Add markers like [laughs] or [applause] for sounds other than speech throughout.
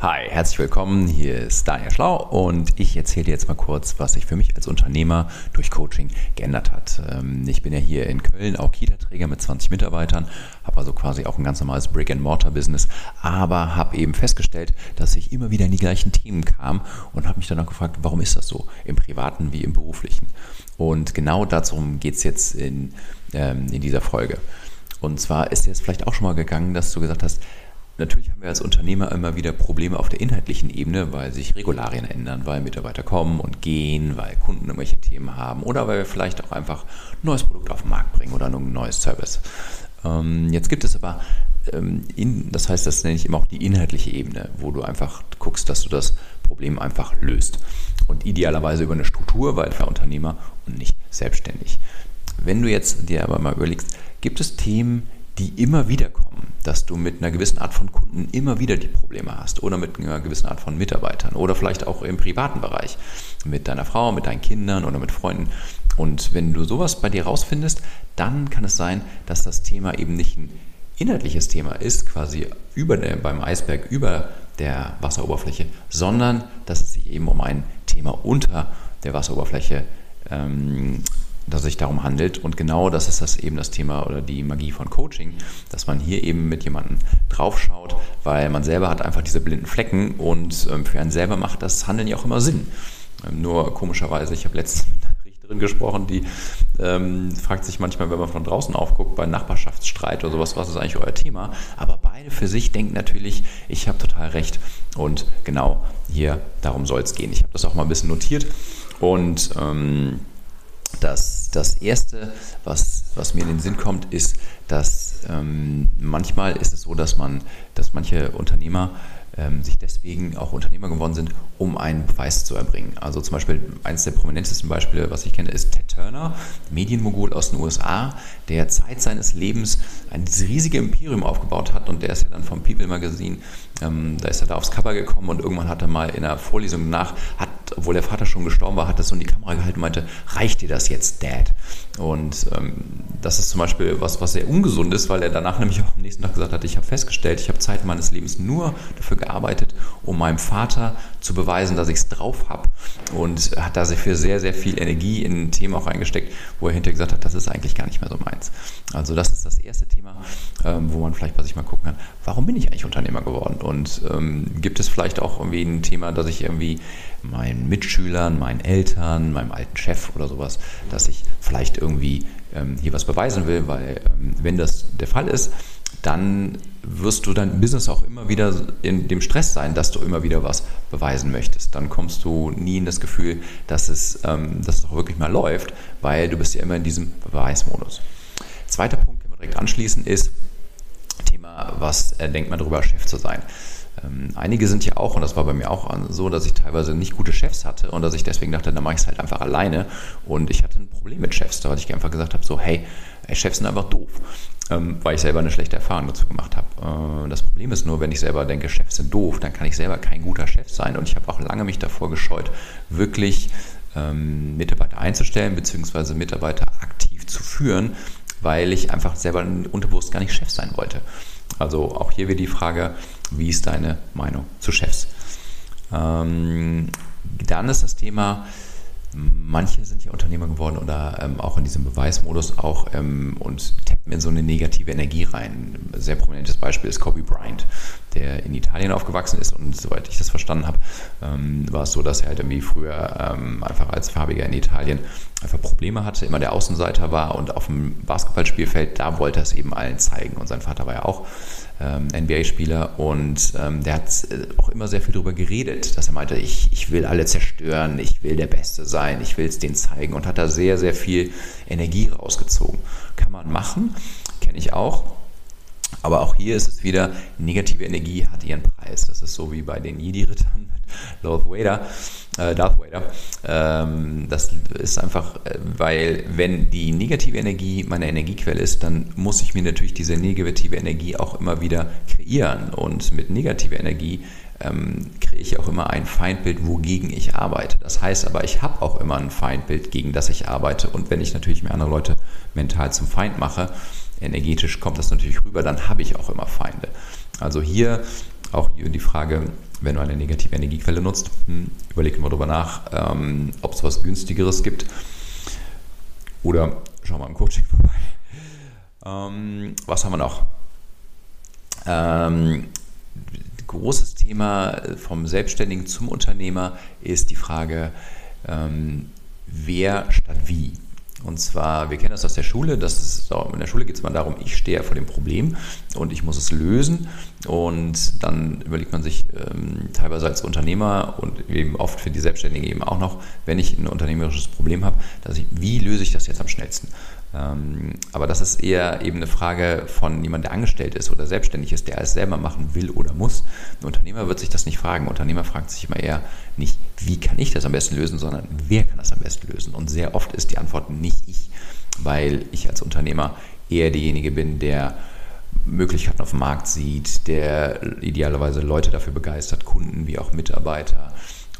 Hi, herzlich willkommen. Hier ist Daniel Schlau und ich erzähle dir jetzt mal kurz, was sich für mich als Unternehmer durch Coaching geändert hat. Ähm, ich bin ja hier in Köln auch Kita-Träger mit 20 Mitarbeitern, habe also quasi auch ein ganz normales Brick-and-Mortar-Business, aber habe eben festgestellt, dass ich immer wieder in die gleichen Themen kam und habe mich dann auch gefragt, warum ist das so, im privaten wie im beruflichen. Und genau darum geht es jetzt in, ähm, in dieser Folge. Und zwar ist dir jetzt vielleicht auch schon mal gegangen, dass du gesagt hast, Natürlich haben wir als Unternehmer immer wieder Probleme auf der inhaltlichen Ebene, weil sich Regularien ändern, weil Mitarbeiter kommen und gehen, weil Kunden irgendwelche Themen haben oder weil wir vielleicht auch einfach ein neues Produkt auf den Markt bringen oder ein neues Service. Ähm, jetzt gibt es aber, ähm, das heißt, das nenne ich immer auch die inhaltliche Ebene, wo du einfach guckst, dass du das Problem einfach löst. Und idealerweise über eine Struktur, weil für Unternehmer und nicht selbstständig. Wenn du jetzt dir aber mal überlegst, gibt es Themen, die immer wieder kommen, dass du mit einer gewissen Art von Kunden immer wieder die Probleme hast oder mit einer gewissen Art von Mitarbeitern oder vielleicht auch im privaten Bereich mit deiner Frau, mit deinen Kindern oder mit Freunden. Und wenn du sowas bei dir rausfindest, dann kann es sein, dass das Thema eben nicht ein inhaltliches Thema ist, quasi über der, beim Eisberg über der Wasseroberfläche, sondern dass es sich eben um ein Thema unter der Wasseroberfläche ähm, dass sich darum handelt. Und genau das ist das eben das Thema oder die Magie von Coaching, dass man hier eben mit jemandem draufschaut, weil man selber hat einfach diese blinden Flecken und ähm, für einen selber macht das Handeln ja auch immer Sinn. Ähm, nur komischerweise, ich habe letztens mit einer Richterin gesprochen, die ähm, fragt sich manchmal, wenn man von draußen aufguckt, bei Nachbarschaftsstreit oder sowas, was ist eigentlich euer Thema? Aber beide für sich denken natürlich, ich habe total recht. Und genau hier, darum soll es gehen. Ich habe das auch mal ein bisschen notiert und ähm, das, das Erste, was, was mir in den Sinn kommt, ist, dass ähm, manchmal ist es so, dass man, dass manche Unternehmer ähm, sich deswegen auch Unternehmer geworden sind, um einen Beweis zu erbringen. Also zum Beispiel eines der prominentesten Beispiele, was ich kenne, ist Ted Turner, Medienmogul aus den USA, der Zeit seines Lebens ein riesiges Imperium aufgebaut hat und der ist ja dann vom People Magazine, ähm, da ist er da aufs Cover gekommen und irgendwann hat er mal in einer Vorlesung nach, hat obwohl der Vater schon gestorben war, hat das so in die Kamera gehalten und meinte, reicht dir das jetzt, Dad? Und ähm, das ist zum Beispiel was, was sehr ungesund ist, weil er danach nämlich auch am nächsten Tag gesagt hat, ich habe festgestellt, ich habe Zeit meines Lebens nur dafür gearbeitet, um meinem Vater zu beweisen, dass ich es drauf habe. Und hat da dafür sehr, sehr viel Energie in ein Thema auch eingesteckt, wo er hinterher gesagt hat, das ist eigentlich gar nicht mehr so meins. Also das ist das erste Thema, ähm, wo man vielleicht bei sich mal gucken kann, warum bin ich eigentlich Unternehmer geworden? Und ähm, gibt es vielleicht auch irgendwie ein Thema, dass ich irgendwie meinen Mitschülern, meinen Eltern, meinem alten Chef oder sowas, dass ich vielleicht irgendwie hier was beweisen will, weil ähm, wenn das der Fall ist, dann wirst du dein Business auch immer wieder in dem Stress sein, dass du immer wieder was beweisen möchtest. Dann kommst du nie in das Gefühl, dass es, ähm, dass es auch wirklich mal läuft, weil du bist ja immer in diesem Beweismodus. Zweiter Punkt, den wir direkt anschließen, ist Thema, was äh, denkt man darüber, Chef zu sein. Ähm, einige sind ja auch, und das war bei mir auch so, dass ich teilweise nicht gute Chefs hatte und dass ich deswegen dachte, dann mache ich es halt einfach alleine. Und ich hatte ein Problem mit Chefs, da ich einfach gesagt habe, so, hey, Chefs sind einfach doof, ähm, weil ich selber eine schlechte Erfahrung dazu gemacht habe. Äh, das Problem ist nur, wenn ich selber denke, Chefs sind doof, dann kann ich selber kein guter Chef sein. Und ich habe auch lange mich davor gescheut, wirklich ähm, Mitarbeiter einzustellen, beziehungsweise Mitarbeiter aktiv zu führen, weil ich einfach selber unterbewusst gar nicht Chef sein wollte. Also auch hier wieder die Frage, wie ist deine Meinung zu Chefs? Ähm, dann ist das Thema, manche sind ja Unternehmer geworden oder ähm, auch in diesem Beweismodus auch ähm, und tappen in so eine negative Energie rein. Ein sehr prominentes Beispiel ist Kobe Bryant, der in Italien aufgewachsen ist und soweit ich das verstanden habe, ähm, war es so, dass er halt irgendwie früher ähm, einfach als Farbiger in Italien einfach Probleme hatte, immer der Außenseiter war und auf dem Basketballspielfeld, da wollte er es eben allen zeigen und sein Vater war ja auch ähm, NBA-Spieler und ähm, der hat äh, auch immer sehr viel darüber geredet, dass er meinte, ich, ich will alle zerstören, ich will der Beste sein, ich will es denen zeigen und hat da sehr, sehr viel Energie rausgezogen. Kann man machen, kenne ich auch. Aber auch hier ist es wieder, negative Energie hat ihren Preis. Das ist so wie bei den Jedi-Rittern mit Darth Vader. Äh, Darth Vader. Ähm, das ist einfach, äh, weil wenn die negative Energie meine Energiequelle ist, dann muss ich mir natürlich diese negative Energie auch immer wieder kreieren. Und mit negativer Energie ähm, kriege ich auch immer ein Feindbild, wogegen ich arbeite. Das heißt aber, ich habe auch immer ein Feindbild, gegen das ich arbeite. Und wenn ich natürlich mir andere Leute mental zum Feind mache, energetisch kommt das natürlich rüber, dann habe ich auch immer Feinde. Also hier auch die Frage, wenn du eine negative Energiequelle nutzt, hm, überleg mal darüber nach, ähm, ob es was günstigeres gibt. Oder schau mal im Coaching [laughs] vorbei. Ähm, was haben wir noch? Ähm, großes Thema vom Selbstständigen zum Unternehmer ist die Frage, ähm, wer statt wie. Und zwar, wir kennen das aus der Schule, das ist, in der Schule geht es mal darum, ich stehe vor dem Problem und ich muss es lösen. Und dann überlegt man sich ähm, teilweise als Unternehmer und eben oft für die Selbstständigen eben auch noch, wenn ich ein unternehmerisches Problem habe, dass ich, wie löse ich das jetzt am schnellsten? Ähm, aber das ist eher eben eine Frage von jemandem, der angestellt ist oder selbstständig ist, der alles selber machen will oder muss. Ein Unternehmer wird sich das nicht fragen. Ein Unternehmer fragt sich immer eher nicht, wie kann ich das am besten lösen, sondern wer kann das am besten lösen. Und sehr oft ist die Antwort nicht ich, weil ich als Unternehmer eher derjenige bin, der Möglichkeiten auf dem Markt sieht, der idealerweise Leute dafür begeistert, Kunden wie auch Mitarbeiter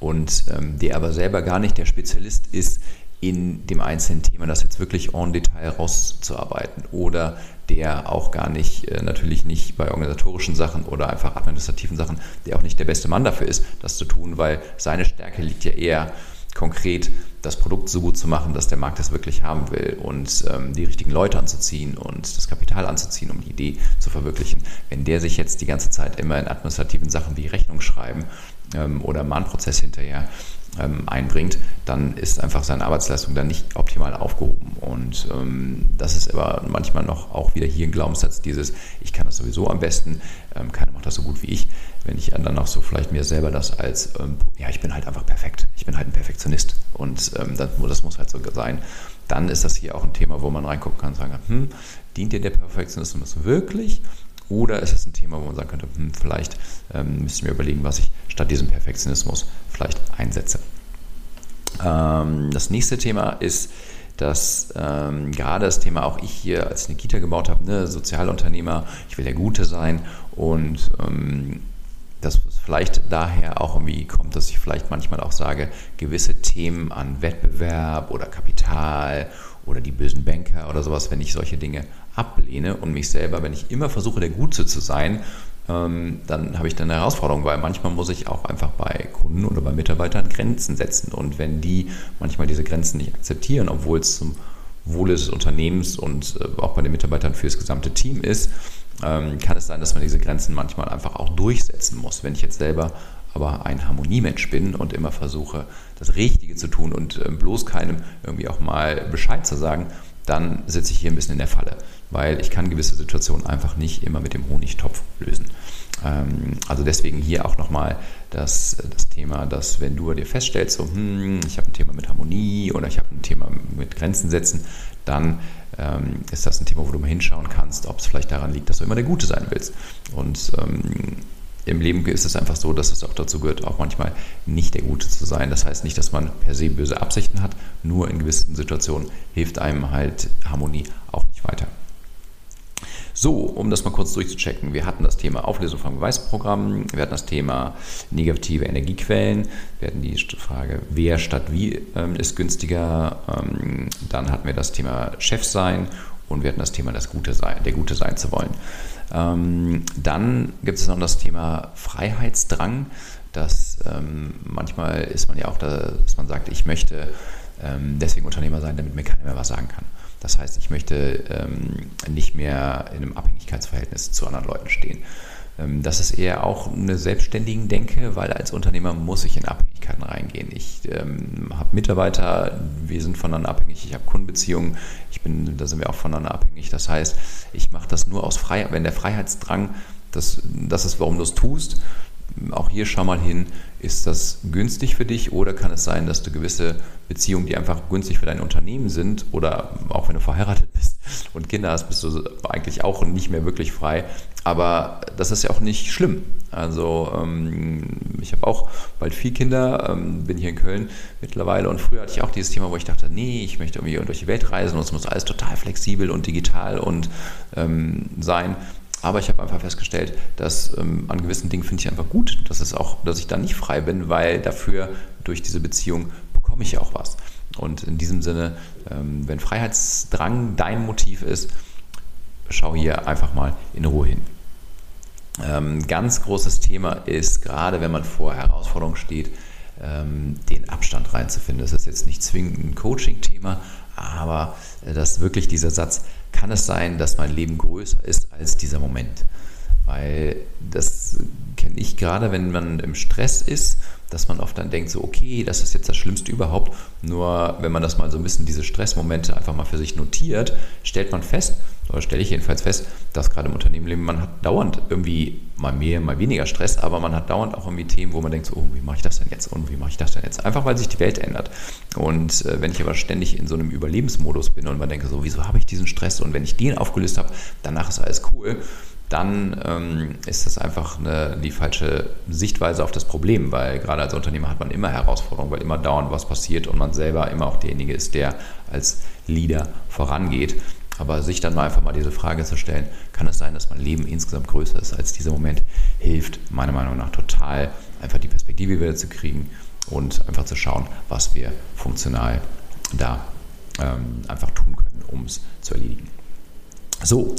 und ähm, der aber selber gar nicht der Spezialist ist in dem einzelnen Thema, das jetzt wirklich en Detail rauszuarbeiten oder der auch gar nicht, äh, natürlich nicht bei organisatorischen Sachen oder einfach administrativen Sachen, der auch nicht der beste Mann dafür ist, das zu tun, weil seine Stärke liegt ja eher konkret, das Produkt so gut zu machen, dass der Markt das wirklich haben will und ähm, die richtigen Leute anzuziehen und das Kapital anzuziehen, um die Idee zu verwirklichen. Wenn der sich jetzt die ganze Zeit immer in administrativen Sachen wie Rechnung schreiben ähm, oder Mahnprozess hinterher einbringt, dann ist einfach seine Arbeitsleistung dann nicht optimal aufgehoben. Und ähm, das ist aber manchmal noch auch wieder hier ein Glaubenssatz, dieses, ich kann das sowieso am besten, ähm, keiner macht das so gut wie ich. Wenn ich dann auch so vielleicht mir selber das als, ähm, ja, ich bin halt einfach perfekt, ich bin halt ein Perfektionist und ähm, das, das, muss halt so sein, dann ist das hier auch ein Thema, wo man reingucken kann und sagen, hm, dient dir der Perfektionismus wirklich? Oder ist es ein Thema, wo man sagen könnte, hm, vielleicht ähm, müsste ich mir überlegen, was ich statt diesem Perfektionismus vielleicht einsetze. Ähm, das nächste Thema ist, dass ähm, gerade das Thema auch ich hier als eine Kita gebaut habe, ne, Sozialunternehmer, ich will der Gute sein und ähm, das vielleicht daher auch irgendwie kommt, dass ich vielleicht manchmal auch sage, gewisse Themen an Wettbewerb oder Kapital oder die bösen Banker oder sowas, wenn ich solche Dinge ablehne und mich selber, wenn ich immer versuche, der Gute zu sein, ähm, dann habe ich dann eine Herausforderung, weil manchmal muss ich auch einfach bei Kunden oder bei Mitarbeitern Grenzen setzen. Und wenn die manchmal diese Grenzen nicht akzeptieren, obwohl es zum Wohle des Unternehmens und äh, auch bei den Mitarbeitern für das gesamte Team ist, ähm, kann es sein, dass man diese Grenzen manchmal einfach auch durchsetzen muss. Wenn ich jetzt selber aber ein Harmoniemensch bin und immer versuche, das Richtige zu tun und äh, bloß keinem irgendwie auch mal Bescheid zu sagen, dann sitze ich hier ein bisschen in der Falle, weil ich kann gewisse Situationen einfach nicht immer mit dem Honigtopf lösen. Ähm, also deswegen hier auch nochmal das, das Thema, dass wenn du dir feststellst, so, hm, ich habe ein Thema mit Harmonie oder ich habe ein Thema mit Grenzen setzen, dann ähm, ist das ein Thema, wo du mal hinschauen kannst, ob es vielleicht daran liegt, dass du immer der Gute sein willst. Und ähm, im Leben ist es einfach so, dass es auch dazu gehört, auch manchmal nicht der Gute zu sein. Das heißt nicht, dass man per se böse Absichten hat, nur in gewissen Situationen hilft einem halt Harmonie auch nicht weiter. So, um das mal kurz durchzuchecken. Wir hatten das Thema Auflösung von Beweisprogrammen, wir hatten das Thema negative Energiequellen, wir hatten die Frage, wer statt wie ähm, ist günstiger, ähm, dann hatten wir das Thema Chef sein und wir hatten das Thema das Gute sein, der Gute sein zu wollen. Ähm, dann gibt es noch das Thema Freiheitsdrang. Das, ähm, manchmal ist man ja auch da, dass man sagt, ich möchte ähm, deswegen Unternehmer sein, damit mir keiner mehr was sagen kann. Das heißt, ich möchte ähm, nicht mehr in einem Abhängigkeitsverhältnis zu anderen Leuten stehen. Ähm, das ist eher auch eine selbstständigen Denke, weil als Unternehmer muss ich in Abhängigkeiten reingehen. Ich ähm, habe Mitarbeiter, wir sind voneinander abhängig, ich habe Kundenbeziehungen, ich bin, da sind wir auch voneinander abhängig. Das heißt, ich mache das nur aus Freiheit, wenn der Freiheitsdrang, das, das ist, warum du es tust. Auch hier schau mal hin, ist das günstig für dich oder kann es sein, dass du gewisse Beziehungen, die einfach günstig für dein Unternehmen sind oder auch wenn du verheiratet bist und Kinder hast, bist du eigentlich auch nicht mehr wirklich frei. Aber das ist ja auch nicht schlimm. Also ähm, ich habe auch bald vier Kinder, ähm, bin hier in Köln mittlerweile und früher hatte ich auch dieses Thema, wo ich dachte, nee, ich möchte irgendwie durch die Welt reisen und es muss alles total flexibel und digital und ähm, sein. Aber ich habe einfach festgestellt, dass ähm, an gewissen Dingen finde ich einfach gut, dass es auch, dass ich da nicht frei bin, weil dafür durch diese Beziehung bekomme ich ja auch was. Und in diesem Sinne, ähm, wenn Freiheitsdrang dein Motiv ist, schau hier einfach mal in Ruhe hin. Ähm, ganz großes Thema ist, gerade wenn man vor Herausforderungen steht, ähm, den Abstand reinzufinden. Das ist jetzt nicht zwingend ein Coaching-Thema, aber äh, dass wirklich dieser Satz, kann es sein, dass mein Leben größer ist als dieser Moment? Weil das kenne ich gerade, wenn man im Stress ist, dass man oft dann denkt, so, okay, das ist jetzt das Schlimmste überhaupt. Nur wenn man das mal so ein bisschen, diese Stressmomente einfach mal für sich notiert, stellt man fest, oder stelle ich jedenfalls fest, dass gerade im Unternehmensleben man hat dauernd irgendwie mal mehr, mal weniger Stress, aber man hat dauernd auch irgendwie Themen, wo man denkt, so, oh, wie mache ich das denn jetzt und wie mache ich das denn jetzt? Einfach weil sich die Welt ändert. Und äh, wenn ich aber ständig in so einem Überlebensmodus bin und man denke so, wieso habe ich diesen Stress und wenn ich den aufgelöst habe, danach ist alles cool, dann ähm, ist das einfach eine, die falsche Sichtweise auf das Problem, weil gerade als Unternehmer hat man immer Herausforderungen, weil immer dauernd was passiert und man selber immer auch derjenige ist, der als Leader vorangeht. Aber sich dann mal einfach mal diese Frage zu stellen, kann es sein, dass mein Leben insgesamt größer ist als dieser Moment, hilft meiner Meinung nach total, einfach die Perspektive wieder zu kriegen und einfach zu schauen, was wir funktional da ähm, einfach tun können, um es zu erledigen. So,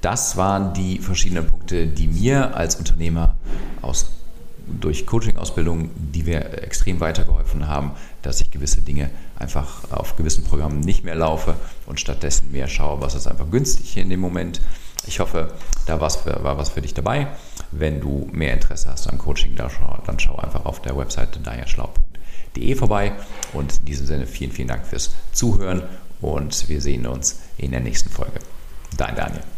das waren die verschiedenen Punkte, die mir als Unternehmer aus, durch Coaching-Ausbildung, die mir extrem weitergeholfen haben, dass ich gewisse Dinge einfach auf gewissen Programmen nicht mehr laufe und stattdessen mehr schaue, was ist einfach günstig in dem Moment. Ich hoffe, da war was für dich dabei. Wenn du mehr Interesse hast an Coaching, dann schau einfach auf der Webseite daherschlau.de vorbei. Und in diesem Sinne vielen, vielen Dank fürs Zuhören und wir sehen uns in der nächsten Folge. Dein Daniel.